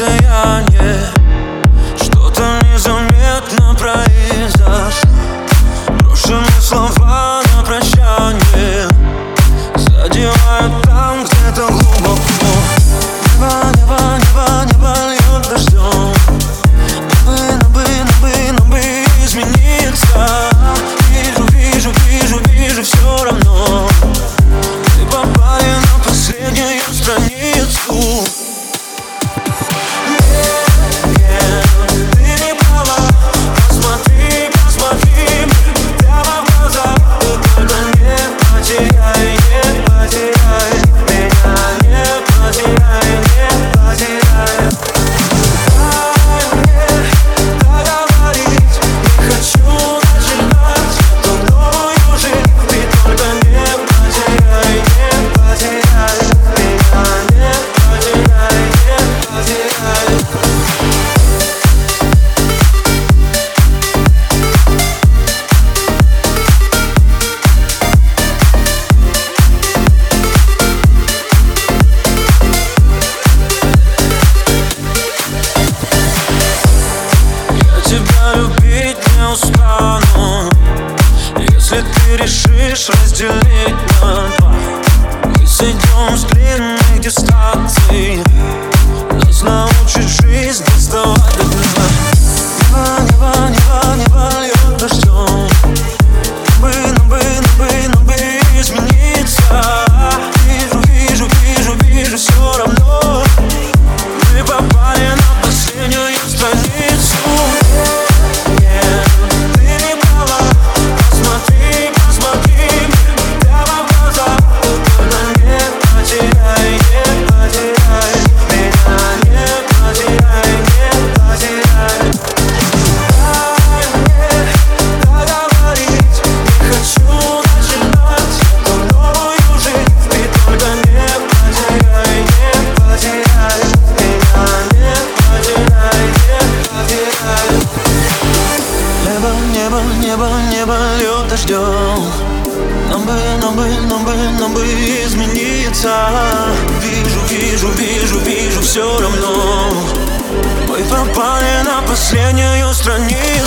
расстояние Что-то незаметно произошло. Брошенные слова на прощание. Задевают там где-то глубоко. решишь разделить на два Мы сойдем с длинных дистанций. Нас научит жизнь доставать дождем Нам бы, нам бы, нам бы, нам бы измениться. Вижу, вижу, вижу, вижу все равно. Мы попали на последнюю страницу.